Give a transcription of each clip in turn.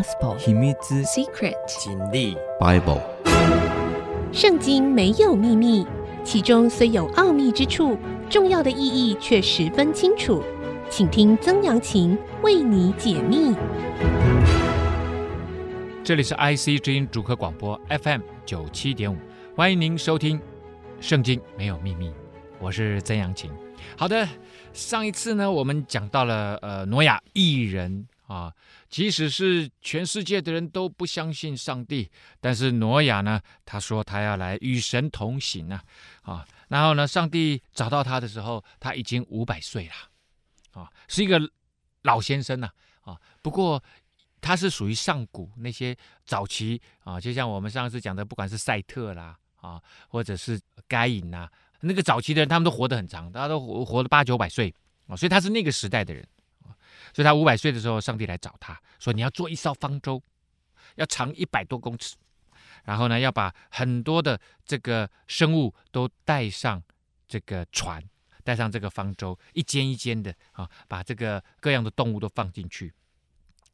Gospel 秘密 Secret 真理 Bible 圣经没有秘密，其中虽有奥秘之处，重要的意义却十分清楚。请听曾阳晴为你解密。这里是 IC 之音主客广播 FM 九七点五，欢迎您收听《圣经没有秘密》，我是曾阳晴。好的，上一次呢，我们讲到了呃，挪亚一人啊，即使是全世界的人都不相信上帝，但是挪亚呢，他说他要来与神同行啊，啊，然后呢，上帝找到他的时候，他已经五百岁了，啊，是一个老先生呐，啊，不过他是属于上古那些早期啊，就像我们上次讲的，不管是赛特啦，啊，或者是该隐呐。那个早期的人，他们都活得很长，大家都活活了八九百岁啊，所以他是那个时代的人。所以他五百岁的时候，上帝来找他说：“你要做一艘方舟，要长一百多公尺，然后呢，要把很多的这个生物都带上这个船，带上这个方舟，一间一间的啊，把这个各样的动物都放进去。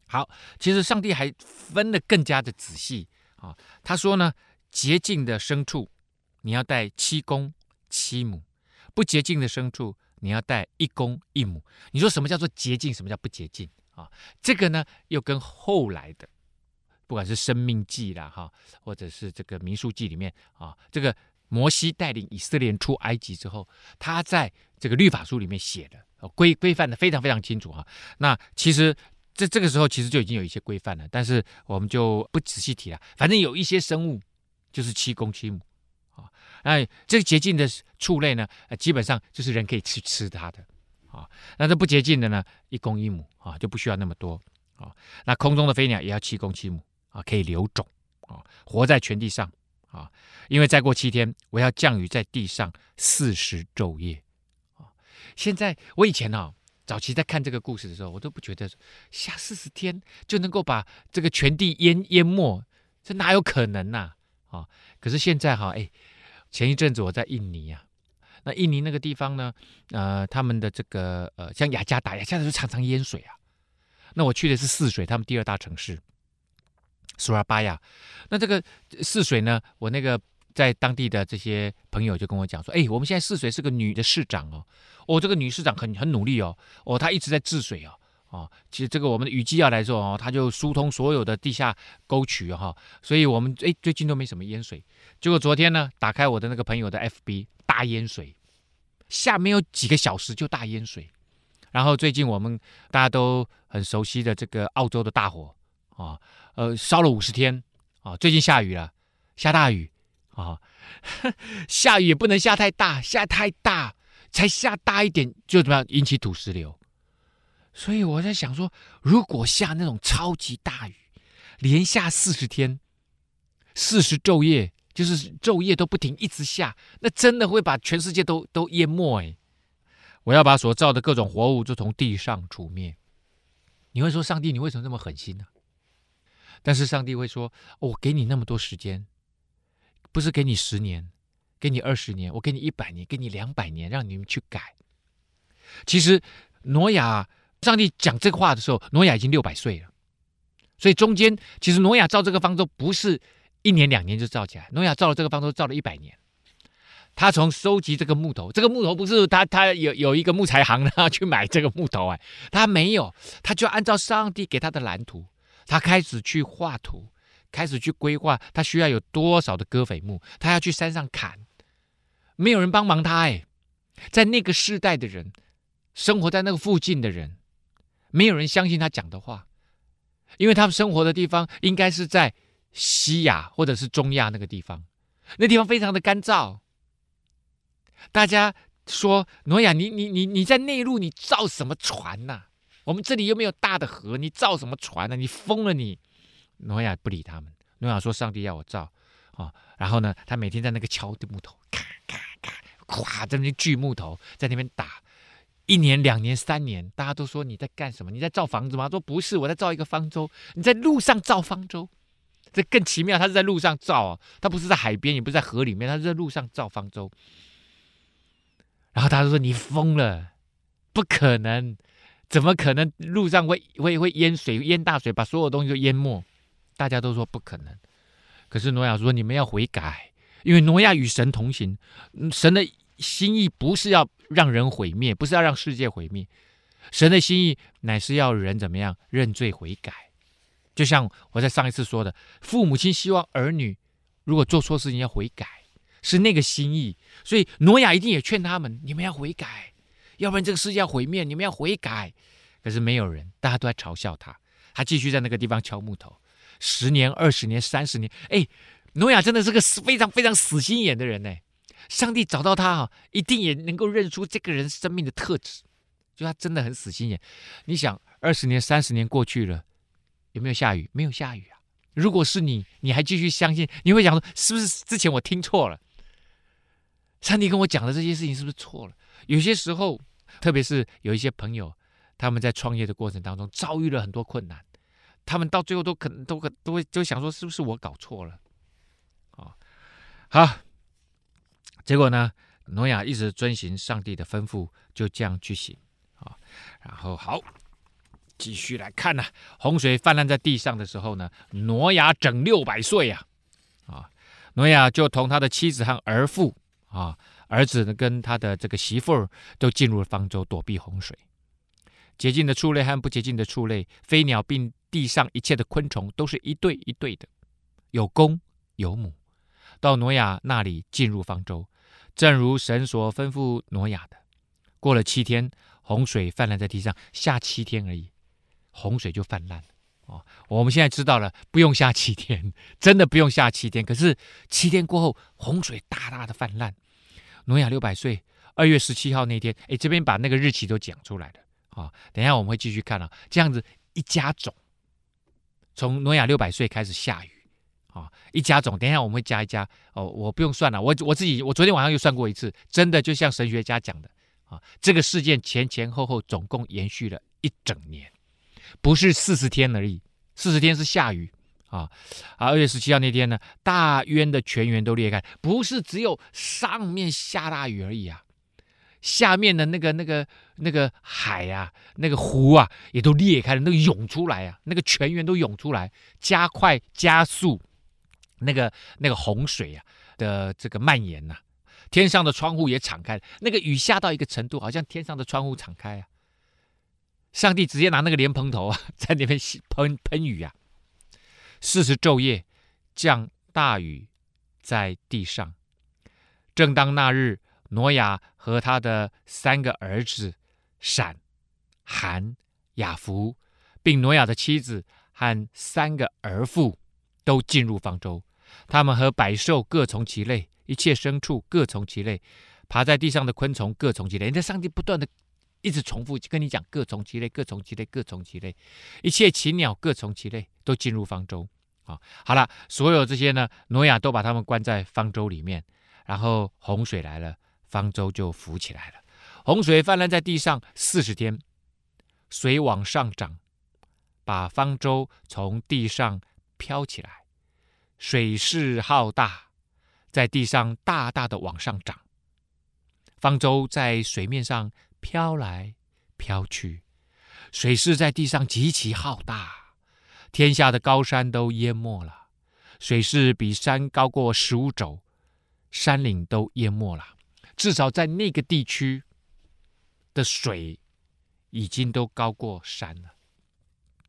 好，其实上帝还分得更加的仔细啊。他说呢，洁净的牲畜，你要带七公。”七母不洁净的牲畜，你要带一公一母。你说什么叫做洁净？什么叫不洁净啊？这个呢，又跟后来的，不管是生命记啦哈，或者是这个民数记里面啊，这个摩西带领以色列人出埃及之后，他在这个律法书里面写的规规范的非常非常清楚啊。那其实这这个时候其实就已经有一些规范了，但是我们就不仔细提了。反正有一些生物就是七公七母。哎，这个洁净的畜类呢，基本上就是人可以去吃它的啊。那这不洁净的呢，一公一母啊，就不需要那么多啊。那空中的飞鸟也要七公七母啊，可以留种啊，活在全地上啊。因为再过七天，我要降雨在地上四十昼夜啊。现在我以前啊，早期在看这个故事的时候，我都不觉得下四十天就能够把这个全地淹淹没，这哪有可能呐？啊，可是现在哈，哎。前一阵子我在印尼啊，那印尼那个地方呢，呃，他们的这个呃，像雅加达，雅加达就常常淹水啊。那我去的是泗水，他们第二大城市，苏拉巴亚。那这个泗水呢，我那个在当地的这些朋友就跟我讲说，哎，我们现在泗水是个女的市长哦，哦，这个女市长很很努力哦，哦，她一直在治水哦。哦，其实这个我们的雨季要来做哦，它就疏通所有的地下沟渠哈、哦，所以我们哎最近都没什么淹水。结果昨天呢，打开我的那个朋友的 FB，大淹水，下没有几个小时就大淹水。然后最近我们大家都很熟悉的这个澳洲的大火啊，呃烧了五十天啊，最近下雨了，下大雨啊，下雨也不能下太大，下太大才下大一点就怎么样引起土石流。所以我在想说，如果下那种超级大雨，连下四十天、四十昼夜，就是昼夜都不停一直下，那真的会把全世界都都淹没哎！我要把所造的各种活物就从地上除灭。你会说，上帝，你为什么这么狠心呢？但是上帝会说，我给你那么多时间，不是给你十年，给你二十年，我给你一百年，给你两百年，让你们去改。其实挪亚。上帝讲这个话的时候，挪亚已经六百岁了，所以中间其实挪亚造这个方舟不是一年两年就造起来，挪亚造了这个方舟造了一百年。他从收集这个木头，这个木头不是他他有有一个木材行啊去买这个木头哎，他没有，他就按照上帝给他的蓝图，他开始去画图，开始去规划他需要有多少的割斐木，他要去山上砍，没有人帮忙他哎，在那个世代的人，生活在那个附近的人。没有人相信他讲的话，因为他们生活的地方应该是在西亚或者是中亚那个地方，那地方非常的干燥。大家说挪亚，你你你你在内陆，你造什么船呐？我们这里又没有大的河，你造什么船呢？你疯了你！挪亚不理他们。挪亚说：“上帝要我造啊。”然后呢，他每天在那个敲的木头，咔咔咔，咵，在那边锯木头，在那边打。一年、两年、三年，大家都说你在干什么？你在造房子吗？说不是，我在造一个方舟。你在路上造方舟，这更奇妙。他是在路上造啊，他不是在海边，也不是在河里面，他是在路上造方舟。然后他就说：“你疯了，不可能！怎么可能路上会会会淹水淹大水，把所有东西都淹没？大家都说不可能。可是挪亚说：“你们要悔改，因为挪亚与神同行，神的心意不是要让人毁灭，不是要让世界毁灭，神的心意乃是要人怎么样认罪悔改。就像我在上一次说的，父母亲希望儿女如果做错事情要悔改，是那个心意。所以挪亚一定也劝他们：你们要悔改，要不然这个世界要毁灭，你们要悔改。可是没有人，大家都在嘲笑他，他继续在那个地方敲木头。”十年、二十年、三十年，哎，挪亚真的是个非常非常死心眼的人呢。上帝找到他啊，一定也能够认出这个人生命的特质，就他真的很死心眼。你想，二十年、三十年过去了，有没有下雨？没有下雨啊。如果是你，你还继续相信，你会想说，是不是之前我听错了？上帝跟我讲的这些事情是不是错了？有些时候，特别是有一些朋友，他们在创业的过程当中遭遇了很多困难。他们到最后都可能都可都会就想说，是不是我搞错了？啊，好，结果呢，挪亚一直遵循上帝的吩咐，就这样去行啊。然后好，继续来看呢，洪水泛滥在地上的时候呢，挪亚整六百岁呀，啊，挪亚就同他的妻子和儿妇啊，儿子跟他的这个媳妇儿都进入了方舟，躲避洪水。洁净的畜类和不洁净的畜类，飞鸟并地上一切的昆虫，都是一对一对的，有公有母，到挪亚那里进入方舟，正如神所吩咐挪亚的。过了七天，洪水泛滥在地上，下七天而已，洪水就泛滥了。哦，我们现在知道了，不用下七天，真的不用下七天。可是七天过后，洪水大大的泛滥。挪亚六百岁，二月十七号那天，哎，这边把那个日期都讲出来了。啊、哦，等一下我们会继续看啊，这样子一家种，从挪亚六百岁开始下雨，啊、一家总，等一下我们会加一加哦，我不用算了，我我自己我昨天晚上又算过一次，真的就像神学家讲的啊、这个事件前前后后总共延续了一整年，不是四十天而已，四十天是下雨啊，啊，二月十七号那天呢，大渊的泉源都裂开，不是只有上面下大雨而已啊。下面的那个、那个、那个海呀、啊，那个湖啊，也都裂开了，那个涌出来啊，那个泉源都涌出来，加快加速那个那个洪水啊的这个蔓延呐、天上的窗户也敞开，那个雨下到一个程度，好像天上的窗户敞开啊。上帝直接拿那个莲蓬头啊，在那边喷喷雨啊。四十昼夜降大雨在地上，正当那日。挪亚和他的三个儿子闪、含、雅弗，并挪亚的妻子和三个儿妇都进入方舟。他们和百兽各从其类，一切牲畜各从其类，爬在地上的昆虫各从其类。你在上帝不断的一直重复跟你讲，各从其类，各从其类，各从其类，一切禽鸟各从其类，都进入方舟。啊，好了，所有这些呢，挪亚都把他们关在方舟里面，然后洪水来了。方舟就浮起来了，洪水泛滥在地上四十天，水往上涨，把方舟从地上飘起来，水势浩大，在地上大大的往上涨，方舟在水面上飘来飘去，水势在地上极其浩大，天下的高山都淹没了，水势比山高过十五肘，山岭都淹没了。至少在那个地区的水已经都高过山了，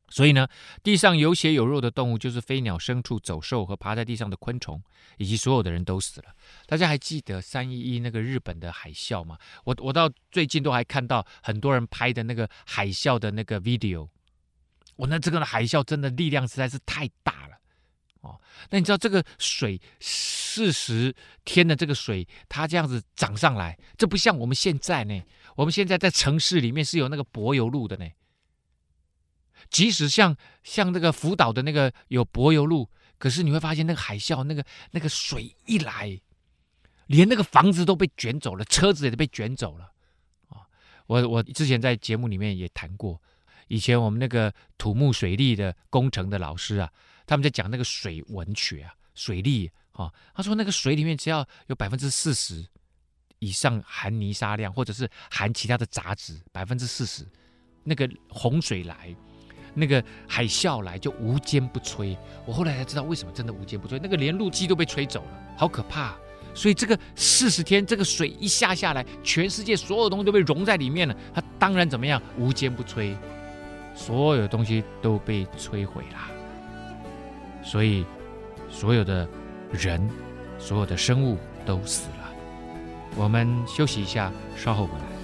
所以呢，地上有血有肉的动物，就是飞鸟、牲畜、走兽和爬在地上的昆虫，以及所有的人都死了。大家还记得三一一那个日本的海啸吗？我我到最近都还看到很多人拍的那个海啸的那个 video。我那这个海啸真的力量实在是太大了。哦，那你知道这个水四十天的这个水，它这样子涨上来，这不像我们现在呢。我们现在在城市里面是有那个柏油路的呢。即使像像那个福岛的那个有柏油路，可是你会发现那个海啸，那个那个水一来，连那个房子都被卷走了，车子也都被卷走了。啊，我我之前在节目里面也谈过，以前我们那个土木水利的工程的老师啊。他们在讲那个水文学啊，水利啊、他说那个水里面只要有百分之四十以上含泥沙量，或者是含其他的杂质，百分之四十，那个洪水来，那个海啸来，就无坚不摧。我后来才知道为什么真的无坚不摧，那个连陆基都被吹走了，好可怕。所以这个四十天，这个水一下下来，全世界所有东西都被融在里面了，它当然怎么样，无坚不摧，所有东西都被摧毁了。所以所有的人，所有的生物都死了。我们休息一下，稍后回来。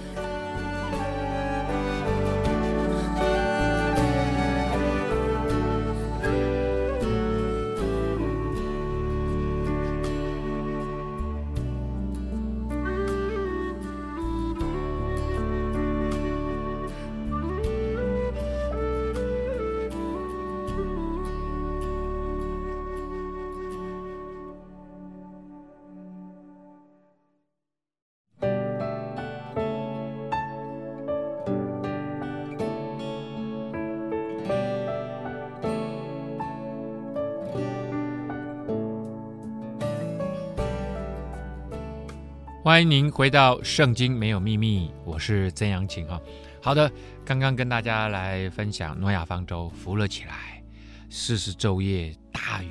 欢迎您回到《圣经没有秘密》，我是曾阳晴哈。好的，刚刚跟大家来分享诺亚方舟浮了起来，四十昼夜大雨。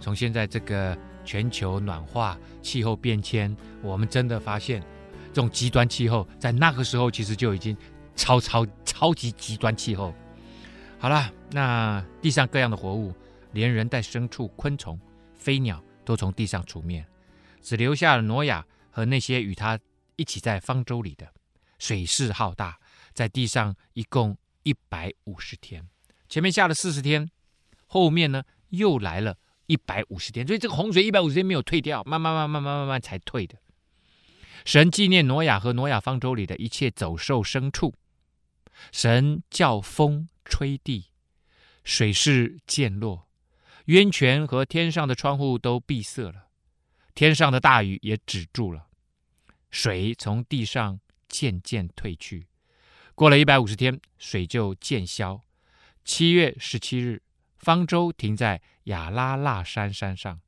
从现在这个全球暖化、气候变迁，我们真的发现这种极端气候，在那个时候其实就已经超超超级极端气候。好了，那地上各样的活物，连人带牲畜、昆虫、飞鸟，都从地上除灭，只留下了挪亚。和那些与他一起在方舟里的，水势浩大，在地上一共一百五十天。前面下了四十天，后面呢又来了一百五十天，所以这个洪水一百五十天没有退掉，慢慢慢慢慢慢慢才退的。神纪念挪亚和挪亚方舟里的一切走兽牲畜，神叫风吹地，水势渐落，渊泉和天上的窗户都闭塞了。天上的大雨也止住了，水从地上渐渐退去。过了一百五十天，水就渐消。七月十七日，方舟停在亚拉腊山山上，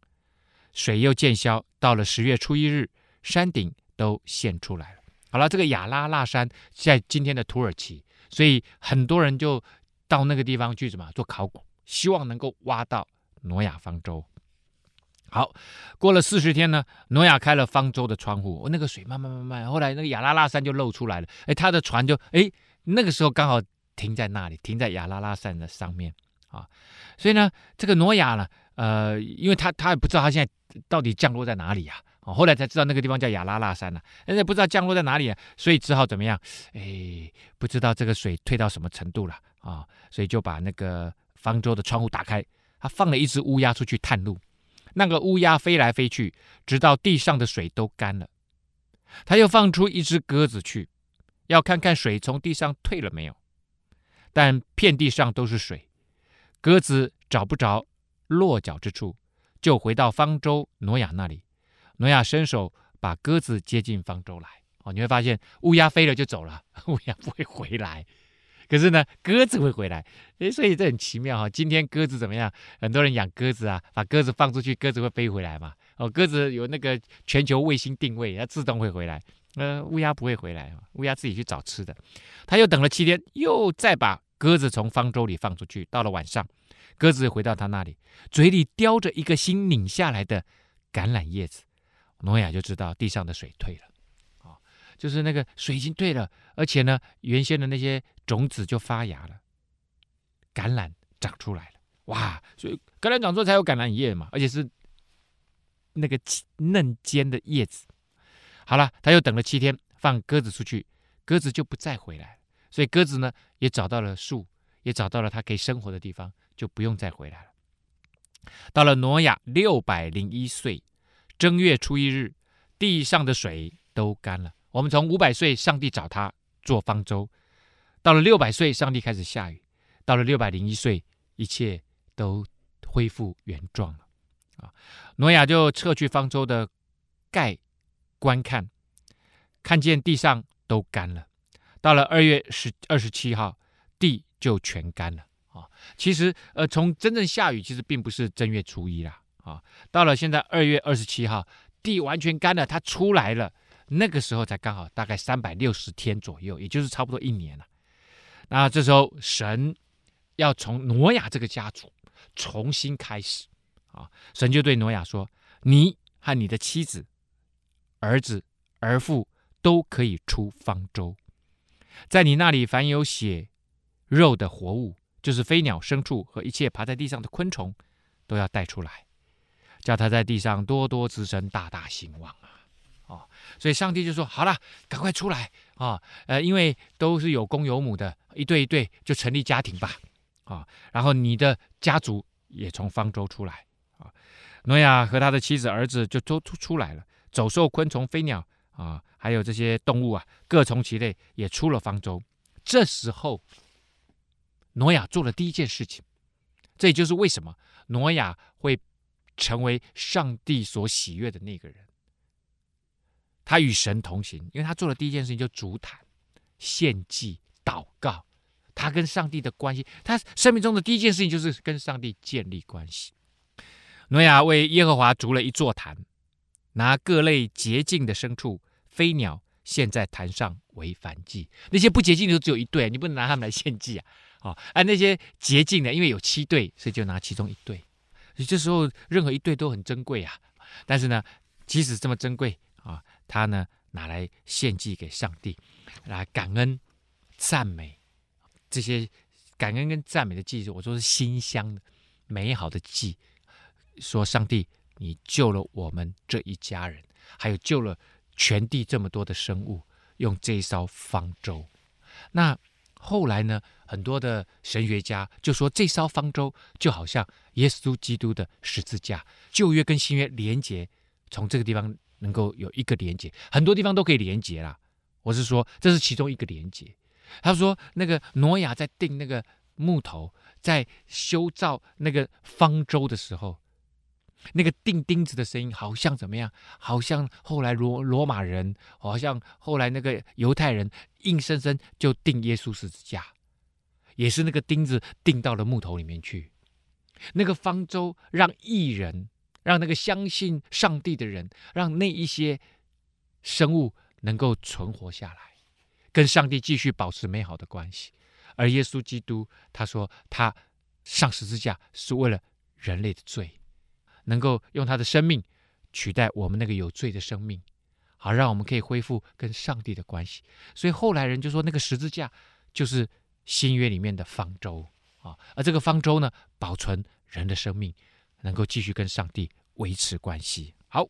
水又渐消。到了十月初一日，山顶都现出来了。好了，这个亚拉腊山在今天的土耳其，所以很多人就到那个地方去什么做考古，希望能够挖到挪亚方舟。好，过了四十天呢，挪亚开了方舟的窗户，那个水慢慢慢慢，后来那个亚拉拉山就露出来了，哎，他的船就哎，那个时候刚好停在那里，停在亚拉拉山的上面啊，所以呢，这个挪亚呢，呃，因为他他也不知道他现在到底降落在哪里呀，啊，后来才知道那个地方叫亚拉拉山呢，啊，现在不知道降落在哪里，啊，所以只好怎么样，哎，不知道这个水退到什么程度了啊，所以就把那个方舟的窗户打开，他放了一只乌鸦出去探路。那个乌鸦飞来飞去，直到地上的水都干了。他又放出一只鸽子去，要看看水从地上退了没有。但遍地上都是水，鸽子找不着落脚之处，就回到方舟挪亚那里。挪亚伸手把鸽子接进方舟来。哦，你会发现乌鸦飞了就走了，乌鸦不会回来。可是呢，鸽子会回来，诶，所以这很奇妙哈。今天鸽子怎么样？很多人养鸽子啊，把鸽子放出去，鸽子会飞回来嘛。哦，鸽子有那个全球卫星定位，它自动会回来。呃，乌鸦不会回来，乌鸦自己去找吃的。他又等了七天，又再把鸽子从方舟里放出去。到了晚上，鸽子回到他那里，嘴里叼着一个新拧下来的橄榄叶子。挪亚就知道地上的水退了。啊就是那个水已经退了，而且呢，原先的那些种子就发芽了，橄榄长出来了，哇！所以橄榄长出来才有橄榄叶嘛，而且是那个嫩尖的叶子。好了，他又等了七天，放鸽子出去，鸽子就不再回来，所以鸽子呢也找到了树，也找到了它可以生活的地方，就不用再回来了。到了挪亚六百零一岁正月初一日，地上的水都干了。我们从五百岁，上帝找他做方舟，到了六百岁，上帝开始下雨，到了六百零一岁，一切都恢复原状了。啊，挪亚就撤去方舟的盖观看，看见地上都干了。到了二月十二十七号，地就全干了。啊，其实呃，从真正下雨，其实并不是正月初一啦。啊，到了现在二月二十七号，地完全干了，它出来了。那个时候才刚好大概三百六十天左右，也就是差不多一年了。那这时候神要从挪亚这个家族重新开始啊，神就对挪亚说：“你和你的妻子、儿子、儿妇都可以出方舟，在你那里凡有血肉的活物，就是飞鸟、牲畜和一切爬在地上的昆虫，都要带出来，叫他在地上多多滋生，大大兴旺啊！”哦，所以上帝就说：“好了，赶快出来啊！呃，因为都是有公有母的，一对一对就成立家庭吧，啊，然后你的家族也从方舟出来啊。挪亚和他的妻子儿子就都出出来了，走兽、昆虫、飞鸟啊，还有这些动物啊，各从其类也出了方舟。这时候，挪亚做了第一件事情，这也就是为什么挪亚会成为上帝所喜悦的那个人。”他与神同行，因为他做的第一件事情就筑坛、献祭、祷告。他跟上帝的关系，他生命中的第一件事情就是跟上帝建立关系。挪亚为耶和华筑了一座坛，拿各类洁净的牲畜、飞鸟献在坛上为燔祭。那些不洁净的就只有一对，你不能拿他们来献祭啊！哦，而那些洁净的，因为有七对，所以就拿其中一对。所以这时候任何一对都很珍贵啊。但是呢，即使这么珍贵。啊，他呢拿来献祭给上帝，来感恩、赞美这些感恩跟赞美的祭，我说是馨香的、美好的祭。说上帝，你救了我们这一家人，还有救了全地这么多的生物，用这一艘方舟。那后来呢，很多的神学家就说，这艘方舟就好像耶稣基督的十字架，旧约跟新约连接，从这个地方。能够有一个连接，很多地方都可以连接啦。我是说，这是其中一个连接。他说，那个挪亚在钉那个木头，在修造那个方舟的时候，那个钉钉子的声音，好像怎么样？好像后来罗罗马人，好像后来那个犹太人，硬生生就钉耶稣十字架，也是那个钉子钉到了木头里面去。那个方舟让义人。让那个相信上帝的人，让那一些生物能够存活下来，跟上帝继续保持美好的关系。而耶稣基督他说，他上十字架是为了人类的罪，能够用他的生命取代我们那个有罪的生命，好让我们可以恢复跟上帝的关系。所以后来人就说，那个十字架就是新约里面的方舟啊，而这个方舟呢，保存人的生命，能够继续跟上帝维持关系。好，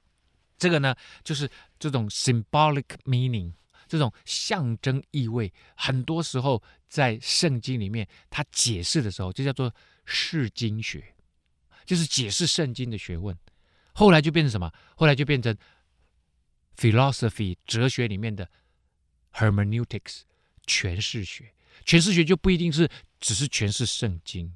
这个呢，就是这种 symbolic meaning，这种象征意味，很多时候在圣经里面，它解释的时候，就叫做释经学，就是解释圣经的学问。后来就变成什么？后来就变成 philosophy 哲学里面的 hermeneutics 诠释学。诠释学就不一定是只是诠释圣经。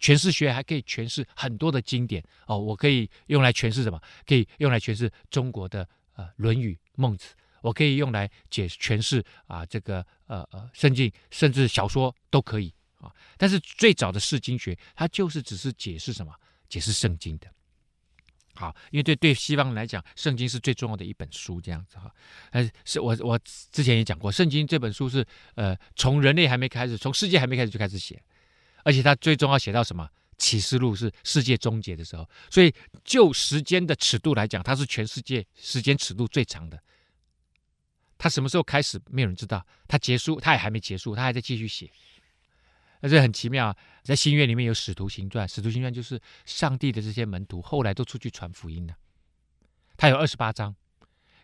诠释学还可以诠释很多的经典哦，我可以用来诠释什么？可以用来诠释中国的呃《论语》《孟子》，我可以用来解诠释啊这个呃呃圣经，甚至小说都可以啊。但是最早的释经学，它就是只是解释什么？解释圣经的。好，因为对对西方人来讲，圣经是最重要的一本书，这样子哈。呃，是我我之前也讲过，圣经这本书是呃从人类还没开始，从世界还没开始就开始写。而且他最终要写到什么？启示录是世界终结的时候，所以就时间的尺度来讲，它是全世界时间尺度最长的。他什么时候开始？没有人知道。他结束，他也还没结束，他还在继续写。而且很奇妙！在新约里面有使徒行传，使徒行传就是上帝的这些门徒后来都出去传福音了。他有二十八章，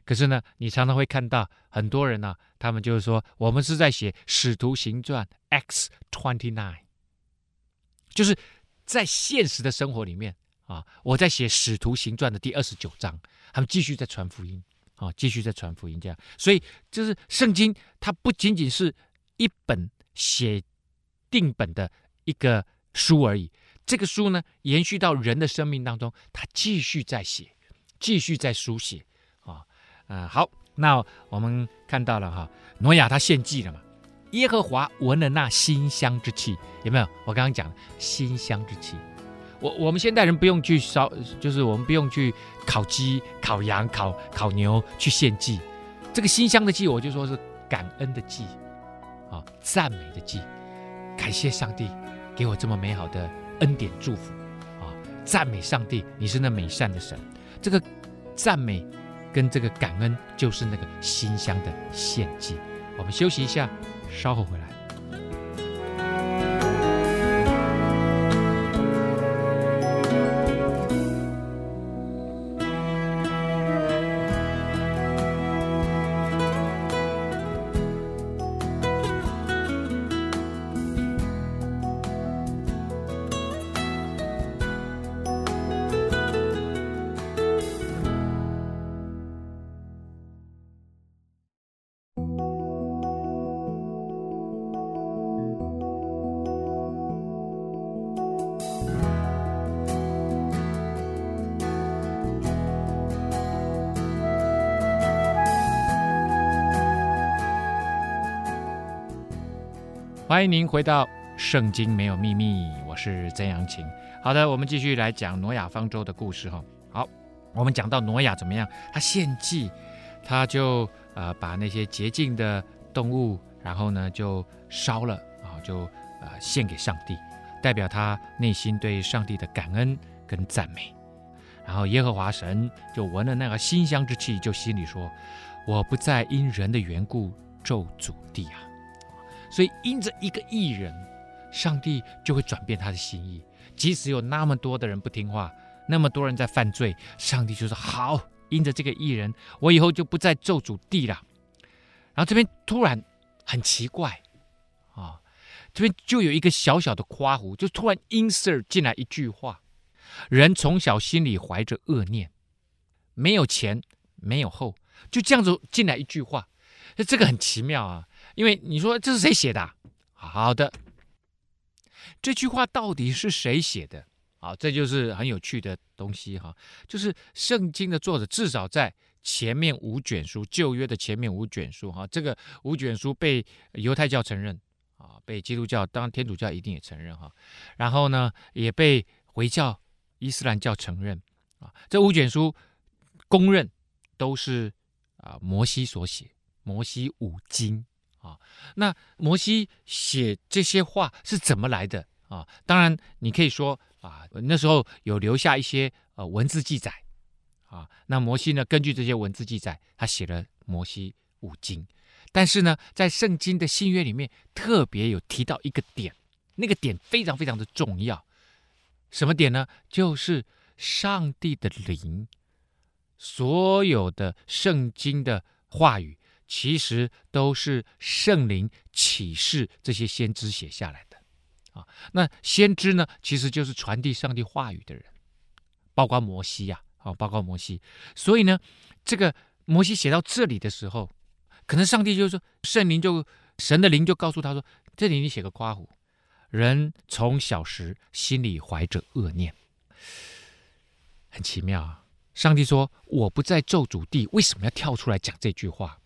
可是呢，你常常会看到很多人呢、他们就是说，我们是在写使徒行传 X twenty nine。就是在现实的生活里面啊，我在写《使徒行传》的第二十九章，他们继续在传福音啊，继续在传福音这样。所以，就是圣经，它不仅仅是一本写定本的一个书而已。这个书呢，延续到人的生命当中，它继续在写，继续在书写啊。嗯，好，那我们看到了哈，挪亚他献祭了嘛。耶和华闻了那馨香之气，有没有？我刚刚讲馨香之气。我我们现代人不用去烧，就是我们不用去烤鸡、烤羊、烤烤牛去献祭。这个馨香的祭，我就说是感恩的祭，啊，赞美的祭。感谢上帝给我这么美好的恩典祝福啊！赞美上帝，你是那美善的神。这个赞美跟这个感恩，就是那个馨香的献祭。我们休息一下，稍后回来。欢迎您回到《圣经没有秘密》，我是曾阳晴。好的，我们继续来讲挪亚方舟的故事哈。好，我们讲到挪亚怎么样？他献祭，他就呃把那些洁净的动物，然后呢就烧了啊，就呃献给上帝，代表他内心对上帝的感恩跟赞美。然后耶和华神就闻了那个馨香之气，就心里说：“我不再因人的缘故咒诅地啊。”所以，因着一个艺人，上帝就会转变他的心意。即使有那么多的人不听话，那么多人在犯罪，上帝就说：“好，因着这个艺人，我以后就不再咒诅地了。”然后这边突然很奇怪啊，这边就有一个小小的夸弧，就突然 insert 进来一句话：人从小心里怀着恶念，没有前，没有后，就这样子进来一句话，这个很奇妙啊。因为你说这是谁写的？好的，这句话到底是谁写的？好，这就是很有趣的东西哈。就是圣经的作者至少在前面五卷书，旧约的前面五卷书哈，这个五卷书被犹太教承认啊，被基督教当天主教一定也承认哈。然后呢，也被回教、伊斯兰教承认啊。这五卷书公认都是啊摩西所写，摩西五经。啊，那摩西写这些话是怎么来的啊？当然，你可以说啊，那时候有留下一些呃文字记载啊。那摩西呢，根据这些文字记载，他写了摩西五经。但是呢，在圣经的新约里面，特别有提到一个点，那个点非常非常的重要。什么点呢？就是上帝的灵，所有的圣经的话语。其实都是圣灵启示这些先知写下来的，啊，那先知呢，其实就是传递上帝话语的人，包括摩西呀，啊，包括摩西。所以呢，这个摩西写到这里的时候，可能上帝就说，圣灵就神的灵就告诉他说，这里你写个夸虎，人从小时心里怀着恶念，很奇妙啊。上帝说，我不再咒诅地，为什么要跳出来讲这句话？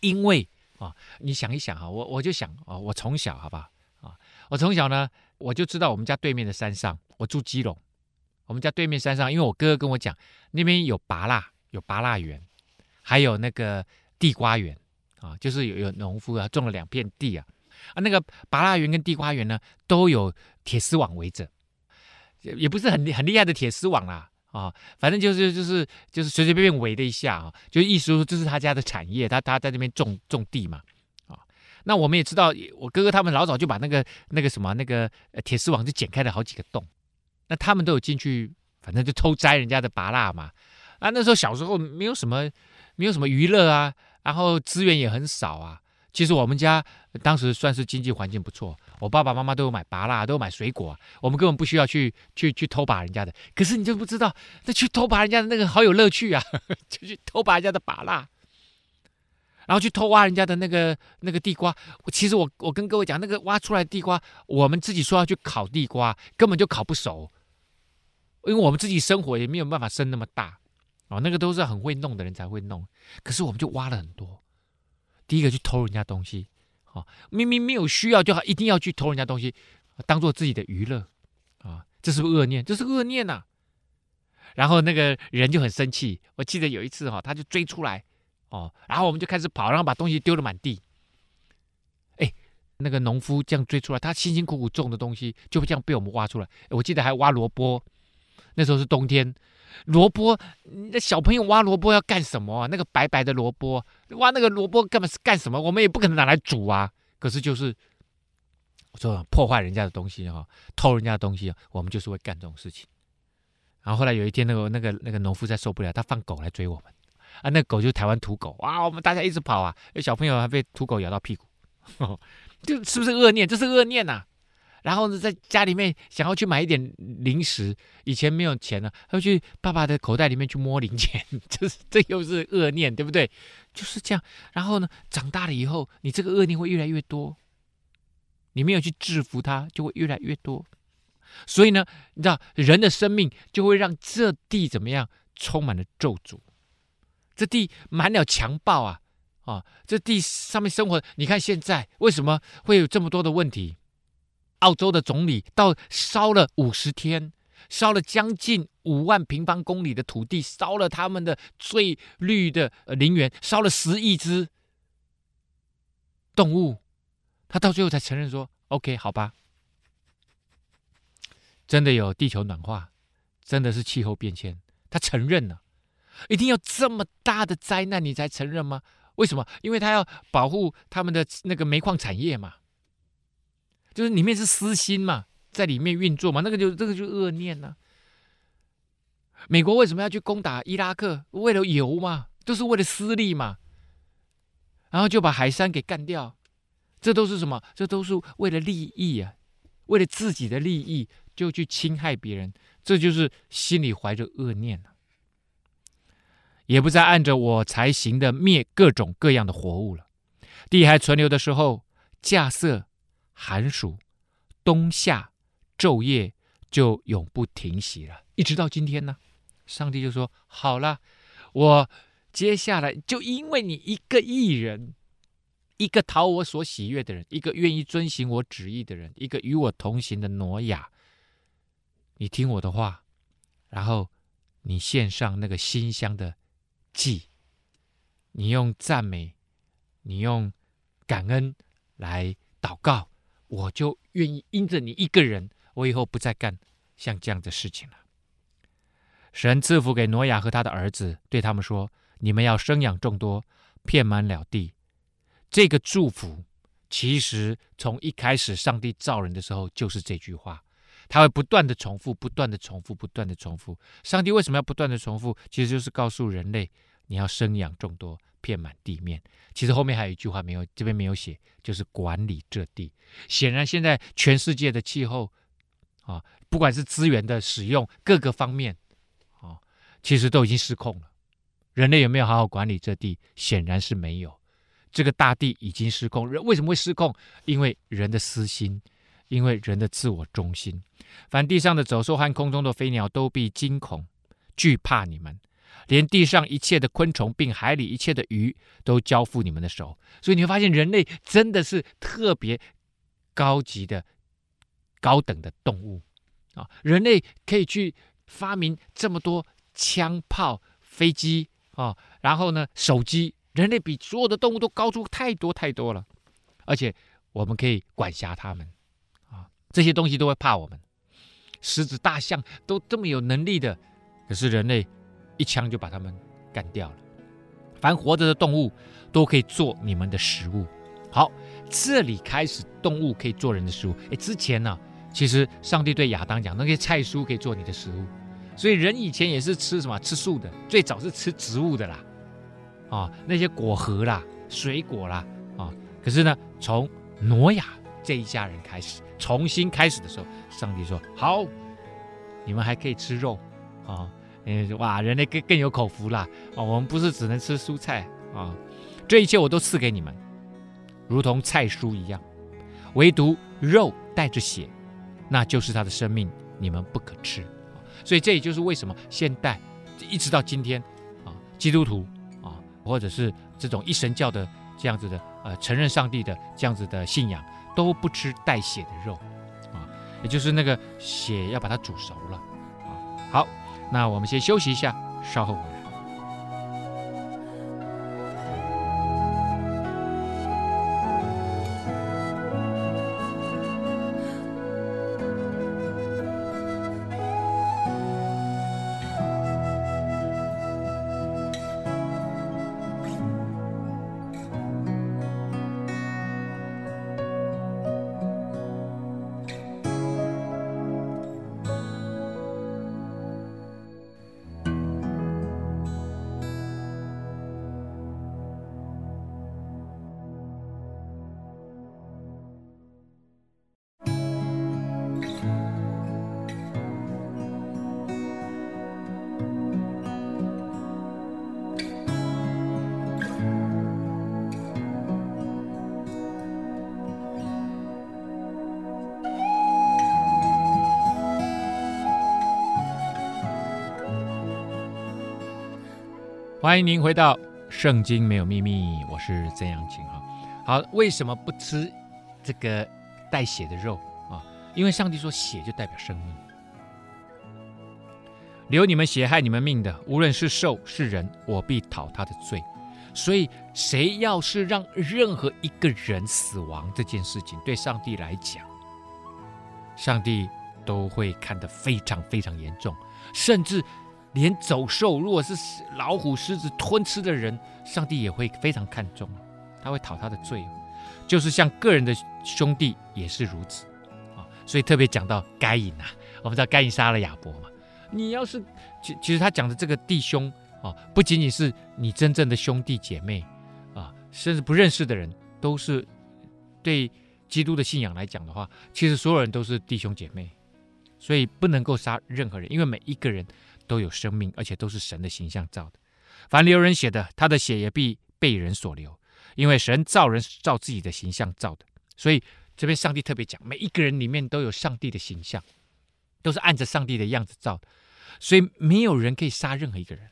因为啊，你想一想哈，我我就想啊，我从小好不好啊？我从小呢，我就知道我们家对面的山上，我住基隆，我们家对面山上，因为我哥哥跟我讲，那边有拔蜡，有拔蜡园，还有那个地瓜园啊，就是有有农夫啊种了两片地啊，啊，那个拔蜡园跟地瓜园呢，都有铁丝网围着，也不是很很厉害的铁丝网啦。啊反正就是就是就是随随便便围了一下啊，就意思说这是他家的产业，他他在那边种种地嘛，啊，那我们也知道，我哥哥他们老早就把那个那个什么那个铁丝网就剪开了好几个洞，那他们都有进去，反正就偷摘人家的芭乐嘛，啊，那时候小时候没有什么没有什么娱乐啊，然后资源也很少啊。其实我们家当时算是经济环境不错，我爸爸妈妈都有买芭辣，都有买水果，我们根本不需要去去去偷拔人家的。可是你就不知道，那去偷拔人家的那个好有乐趣啊！就去偷拔人家的芭辣，然后去偷挖人家的那个那个地瓜。其实我我跟各位讲，那个挖出来的地瓜，我们自己说要去烤地瓜，根本就烤不熟，因为我们自己生火也没有办法生那么大哦，那个都是很会弄的人才会弄。可是我们就挖了很多。第一个去偷人家东西，啊，明明没有需要，就一定要去偷人家东西，当做自己的娱乐，啊，这是不是恶念？这是恶念呐、然后那个人就很生气，我记得有一次哈，他就追出来，哦，然后我们就开始跑，然后把东西丢了满地。哎，那个农夫这样追出来，他辛辛苦苦种的东西就会这样被我们挖出来。我记得还挖萝卜，那时候是冬天，萝卜，那小朋友挖萝卜要干什么？那个白白的萝卜，挖那个萝卜干嘛是干什么？我们也不可能拿来煮啊。可是就是我说破坏人家的东西哈，偷人家的东西，我们就是会干这种事情。然后后来有一天，那个那个那个农夫再受不了，他放狗来追我们啊，那狗就是台湾土狗哇，我们大家一直跑啊，小朋友还被土狗咬到屁股。呵 呵就是不是恶念？这是恶念呐、啊！然后呢，在家里面想要去买一点零食，以前没有钱了，他就去爸爸的口袋里面去摸零钱，这是这又是恶念，对不对？就是这样。然后呢，长大了以后，你这个恶念会越来越多，你没有去制服它，就会越来越多。所以呢，你知道，人的生命就会让这地怎么样，充满了咒诅，这地满了强暴啊！啊，这地上面生活，你看现在为什么会有这么多的问题？澳洲的总理到烧了五十天，烧了将近五万平方公里的土地，烧了他们的最绿的林园，烧了十亿只动物，他到最后才承认说：“OK，好吧，真的有地球暖化，真的是气候变迁。”他承认了，一定要这么大的灾难你才承认吗？为什么？因为他要保护他们的那个煤矿产业嘛，就是里面是私心嘛，在里面运作嘛，那个就这个就恶念呢、啊。美国为什么要去攻打伊拉克？为了油嘛，都是为了私利嘛。然后就把海珊给干掉，这都是什么？这都是为了利益啊，为了自己的利益就去侵害别人，这就是心里怀着恶念、啊也不再按着我才行的灭各种各样的活物了。地还存留的时候，稼穡、寒暑、冬夏、昼夜就永不停息了，一直到今天呢。上帝就说：“好了，我接下来就因为你一个艺人，一个讨我所喜悦的人，一个愿意遵行我旨意的人，一个与我同行的挪亚，你听我的话，然后你献上那个馨香的。”祭，你用赞美，你用感恩来祷告，我就愿意因着你一个人，我以后不再干像这样的事情了。神赐福给挪亚和他的儿子，对他们说：“你们要生养众多，遍满了地。”这个祝福其实从一开始上帝造人的时候就是这句话，他会不断的重复，不断的重复，不断的重复。上帝为什么要不断的重复？其实就是告诉人类。你要生养众多，遍满地面。其实后面还有一句话没有，这边没有写，就是管理这地。显然，现在全世界的气候啊，不管是资源的使用，各个方面啊，其实都已经失控了。人类有没有好好管理这地？显然是没有。这个大地已经失控。人为什么会失控？因为人的私心，因为人的自我中心。凡地上的走兽和空中的飞鸟都必惊恐惧怕你们。连地上一切的昆虫，并海里一切的鱼，都交付你们的手。所以你会发现，人类真的是特别高级的、高等的动物啊！人类可以去发明这么多枪炮、飞机啊，然后呢，手机。人类比所有的动物都高出太多太多了，而且我们可以管辖它们啊，这些东西都会怕我们。狮子、大象都这么有能力的，可是人类。一枪就把他们干掉了。凡活着的动物都可以做你们的食物。好，这里开始动物可以做人的食物。诶，之前呢、其实上帝对亚当讲，那些菜蔬可以做你的食物。所以人以前也是吃什么？吃素的，最早是吃植物的啦。啊，那些果核啦、水果啦，啊，可是呢，从挪亚这一家人开始，重新开始的时候，上帝说：好，你们还可以吃肉啊。嗯，哇，人类更更有口福啦！哦，我们不是只能吃蔬菜啊，这一切我都赐给你们，如同菜蔬一样，唯独肉带着血，那就是他的生命，你们不可吃。所以这也就是为什么现代一直到今天啊，基督徒啊，或者是这种一神教的这样子的呃，承认上帝的这样子的信仰，都不吃带血的肉啊，也就是那个血要把它煮熟了啊。好。那我们先休息一下，稍后回来。欢迎您回到《圣经没有秘密》，我是曾阳晴哈。好，为什么不吃这个带血的肉啊？因为上帝说血就代表生命，流你们血害你们命的，无论是兽是人，我必讨他的罪。所以，谁要是让任何一个人死亡这件事情，对上帝来讲，上帝都会看得非常非常严重，甚至。连走兽，如果是老虎、狮子吞吃的人，上帝也会非常看重，他会讨他的罪，就是像个人的兄弟也是如此啊。所以特别讲到该隐啊，我们知道该隐杀了亚伯嘛。你要是其其实他讲的这个弟兄啊，不仅仅是你真正的兄弟姐妹啊，甚至不认识的人，都是对基督的信仰来讲的话，其实所有人都是弟兄姐妹，所以不能够杀任何人，因为每一个人。都有生命，而且都是神的形象造的。凡流人血的，他的血也必被人所流，因为神造人是照自己的形象造的。所以这边上帝特别讲，每一个人里面都有上帝的形象，都是按着上帝的样子造的。所以没有人可以杀任何一个人。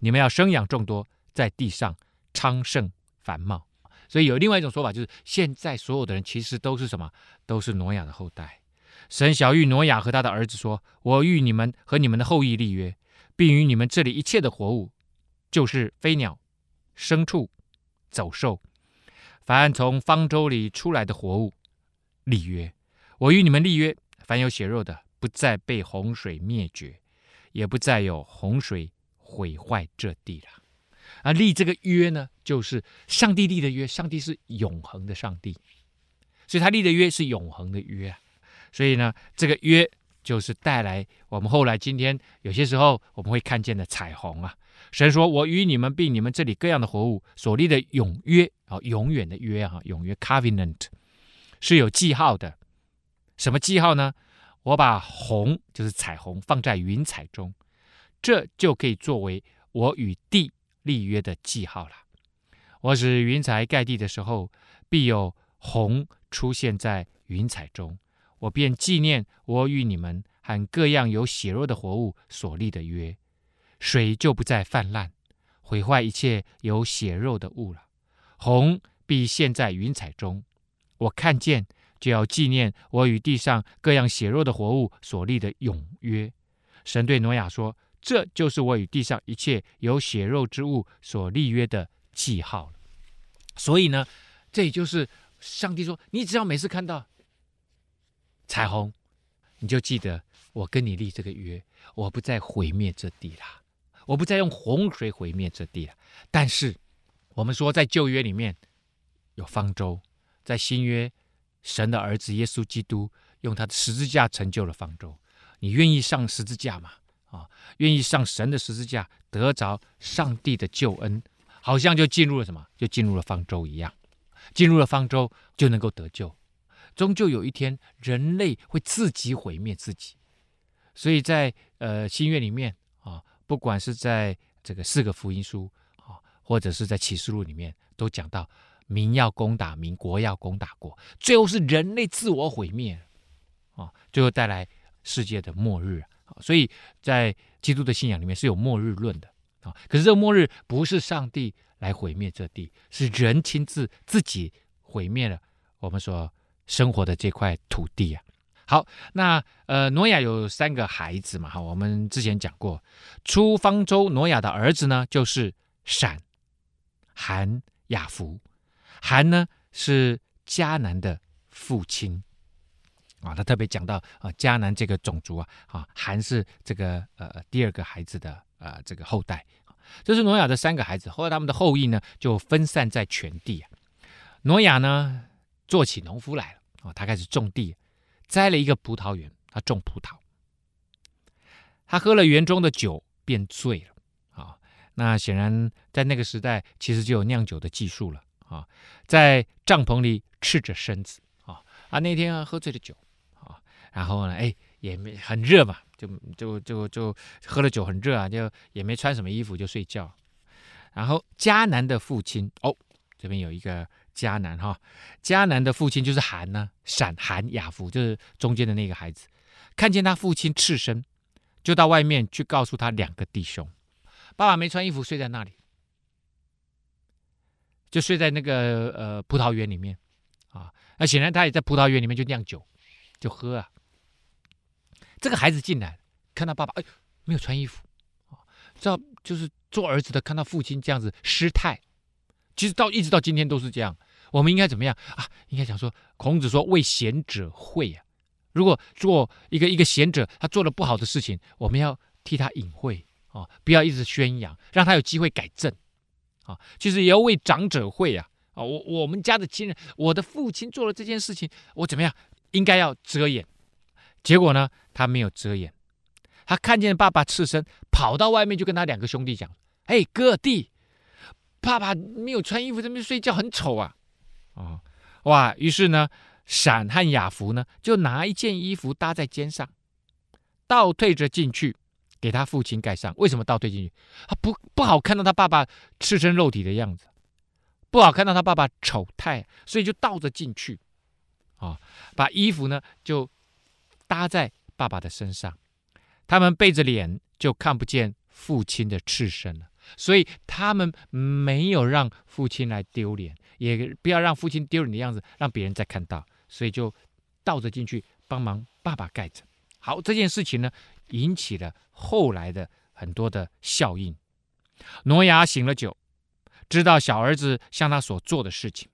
你们要生养众多，在地上昌盛繁茂。所以有另外一种说法，就是现在所有的人其实都是什么？都是挪亚的后代。神小玉挪亚和他的儿子说：“我与你们和你们的后裔立约，并与你们这里一切的活物，就是飞鸟、牲畜、走兽，凡从方舟里出来的活物，立约。我与你们立约，凡有血肉的，不再被洪水灭绝，也不再有洪水毁坏这地了。而立这个约呢，就是上帝立的约。上帝是永恒的上帝，所以他立的约是永恒的约啊。”所以呢，这个约就是带来我们后来今天有些时候我们会看见的彩虹啊。神说：“我与你们并你们这里各样的活物所立的永约啊，永远的约啊，永约 （covenant） 是有记号的。什么记号呢？我把红就是彩虹放在云彩中，这就可以作为我与地立约的记号了。我使云彩盖地的时候，必有红出现在云彩中。”我便纪念我与你们和各样有血肉的活物所立的约，水就不再泛滥，毁坏一切有血肉的物了。红必现在云彩中，我看见就要纪念我与地上各样血肉的活物所立的永约。神对挪亚说：“这就是我与地上一切有血肉之物所立约的记号。”所以呢，这也就是上帝说：“你只要每次看到。”彩虹，你就记得我跟你立这个约，我不再毁灭这地了，我不再用洪水毁灭这地了。但是我们说，在旧约里面有方舟，在新约，神的儿子耶稣基督用他的十字架成就了方舟。你愿意上十字架吗？啊，愿意上神的十字架，得着上帝的救恩，好像就进入了什么？就进入了方舟一样，进入了方舟就能够得救。终究有一天，人类会自己毁灭自己。所以在呃新约里面啊，不管是在这个四个福音书啊，或者是在启示录里面，都讲到民要攻打民，国要攻打国，最后是人类自我毁灭啊，最后带来世界的末日。所以在基督的信仰里面是有末日论的啊。可是这个末日不是上帝来毁灭这地，是人亲自自己毁灭了我们说。生活的这块土地啊，好，那呃，挪亚有三个孩子嘛，哈，我们之前讲过，出方舟挪亚的儿子呢，就是闪、含、雅弗。含呢是迦南的父亲啊，他特别讲到啊，迦南这个种族啊，啊，含是这个呃第二个孩子的呃这个后代。这是挪亚的三个孩子，后来他们的后裔呢就分散在全地啊。挪亚呢做起农夫来了。啊，他开始种地，栽了一个葡萄园，他种葡萄。他喝了园中的酒，便醉了。啊，那显然在那个时代，其实就有酿酒的技术了。啊，在帐篷里赤着身子。啊啊，那天喝醉了酒。啊，然后呢，哎，也没很热嘛，就就就就喝了酒很热啊，就也没穿什么衣服就睡觉。然后迦南的父亲，哦，这边有一个。迦南哈，迦南的父亲就是韩呢，闪韩雅夫就是中间的那个孩子，看见他父亲赤身，就到外面去告诉他两个弟兄，爸爸没穿衣服睡在那里，就睡在那个呃葡萄园里面啊。那显然他也在葡萄园里面就酿酒，就喝啊。这个孩子进来看到爸爸，哎，没有穿衣服啊，知道就是做儿子的看到父亲这样子失态，其实到一直到今天都是这样。我们应该怎么样啊？应该讲说，孔子说为贤者讳啊。如果做一个一个贤者，他做了不好的事情，我们要替他隐晦啊，不要一直宣扬，让他有机会改正啊。其实也要为长者讳啊啊！我我们家的亲人，我的父亲做了这件事情，我怎么样？应该要遮掩。结果呢，他没有遮掩，他看见爸爸赤身，跑到外面就跟他两个兄弟讲：“哎，哥弟，爸爸没有穿衣服在那边睡觉，很丑啊！”啊，哇！于是呢。闪和雅弗呢，就拿一件衣服搭在肩上，倒退着进去，给他父亲盖上。为什么倒退进去？他不不好看到他爸爸赤身肉体的样子，不好看到他爸爸丑态，所以就倒着进去，啊，把衣服呢就搭在爸爸的身上。他们背着脸，就看不见父亲的赤身了。所以他们没有让父亲来丢脸，也不要让父亲丢脸的样子让别人再看到。所以就倒着进去帮忙爸爸盖着。好，这件事情呢，引起了后来的很多的效应。挪亚醒了酒，知道小儿子向他所做的事情。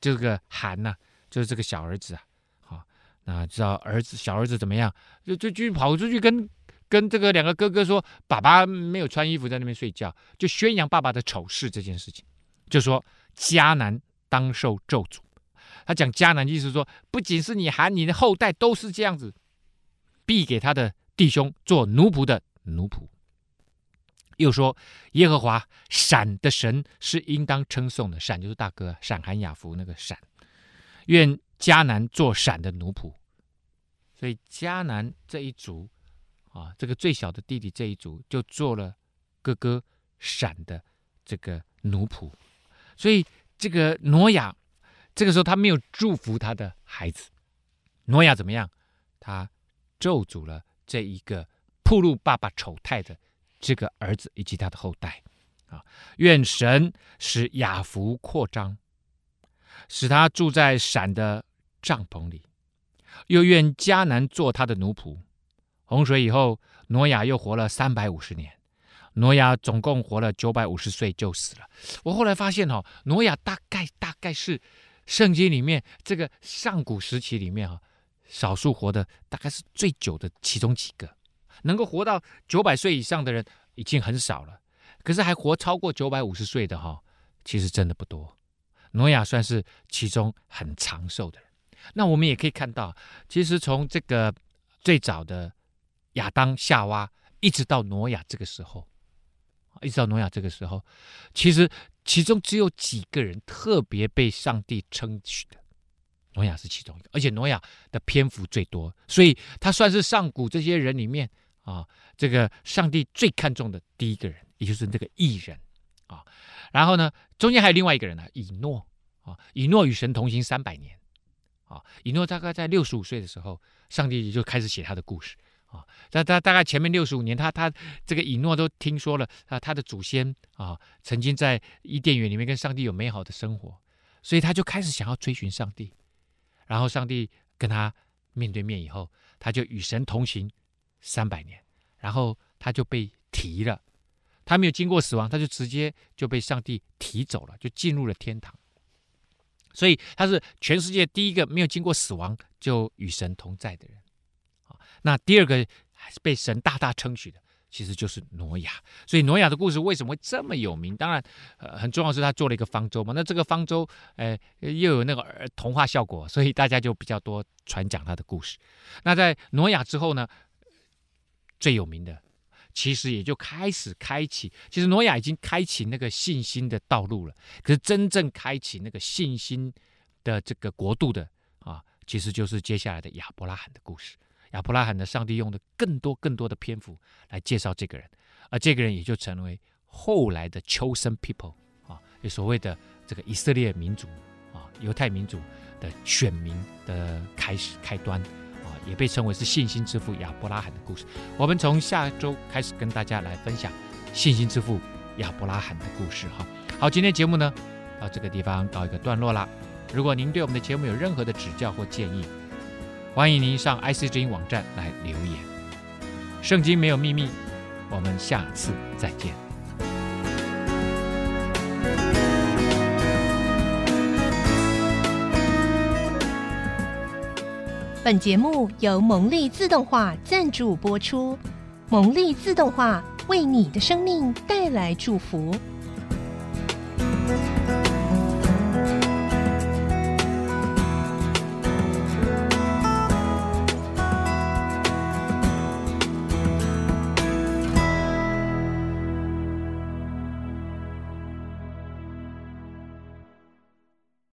这个含呢、就是这个小儿子啊，好，那知道儿子小儿子怎么样，就就就跑出去跟跟这个两个哥哥说，爸爸没有穿衣服在那边睡觉，就宣扬爸爸的丑事这件事情，就说迦南当受咒诅。他讲迦南，意思说，不仅是你还你的后代都是这样子，必给他的弟兄做奴仆的奴仆。又说耶和华闪的神是应当称颂的，闪就是大哥，闪含雅弗那个闪。愿迦南做闪的奴仆。所以迦南这一族啊，这个最小的弟弟这一族就做了哥哥闪的这个奴仆。所以这个挪亚。这个时候，他没有祝福他的孩子。挪亚怎么样？他咒诅了这一个暴露爸爸丑态的这个儿子以及他的后代。啊，愿神使雅弗扩张，使他住在闪的帐篷里；又愿迦南做他的奴仆。洪水以后，挪亚又活了三百五十年。挪亚总共活了九百五十岁就死了。我后来发现哦，挪亚大概大概是。圣经里面这个上古时期里面啊，少数活的大概是最久的其中几个，能够活到九百岁以上的人已经很少了，可是还活超过九百五十岁的哈，其实真的不多。挪亚算是其中很长寿的人。那我们也可以看到，其实从这个最早的亚当夏娃，一直到挪亚这个时候，一直到挪亚这个时候，其实。其中只有几个人特别被上帝称许的，挪亚是其中一个，而且挪亚的篇幅最多，所以他算是上古这些人里面啊，这个上帝最看重的第一个人，也就是这个异人啊。然后呢，中间还有另外一个人呢，以诺啊，以诺与神同行三百年啊，以诺大概在六十五岁的时候，上帝就开始写他的故事。啊，他他大概前面六十五年，他他这个以诺都听说了啊，他的祖先啊曾经在伊甸园里面跟上帝有美好的生活，所以他就开始想要追寻上帝。然后上帝跟他面对面以后，他就与神同行三百年，然后他就被提了，他没有经过死亡，他就直接就被上帝提走了，就进入了天堂。所以他是全世界第一个没有经过死亡就与神同在的人。那第二个还是被神大大称许的，其实就是挪亚。所以挪亚的故事为什么会这么有名？当然，呃，很重要是他做了一个方舟嘛。那这个方舟，呃，又有那个童话效果，所以大家就比较多传讲他的故事。那在挪亚之后呢，最有名的其实也就开始开启。其实挪亚已经开启那个信心的道路了。可是真正开启那个信心的这个国度的啊，其实就是接下来的亚伯拉罕的故事。亚伯拉罕的上帝用的更多更多的篇幅来介绍这个人，而这个人也就成为后来的 chosen people 啊，也所谓的这个以色列民族啊，犹太民族的选民的开始开端啊，也被称为是信心之父亚伯拉罕的故事。我们从下周开始跟大家来分享信心之父亚伯拉罕的故事哈。好，今天节目呢到这个地方告一个段落啦。如果您对我们的节目有任何的指教或建议，欢迎您上 IC 之音网站来留言。圣经没有秘密，我们下次再见。本节目由蒙利自动化赞助播出，蒙利自动化为你的生命带来祝福。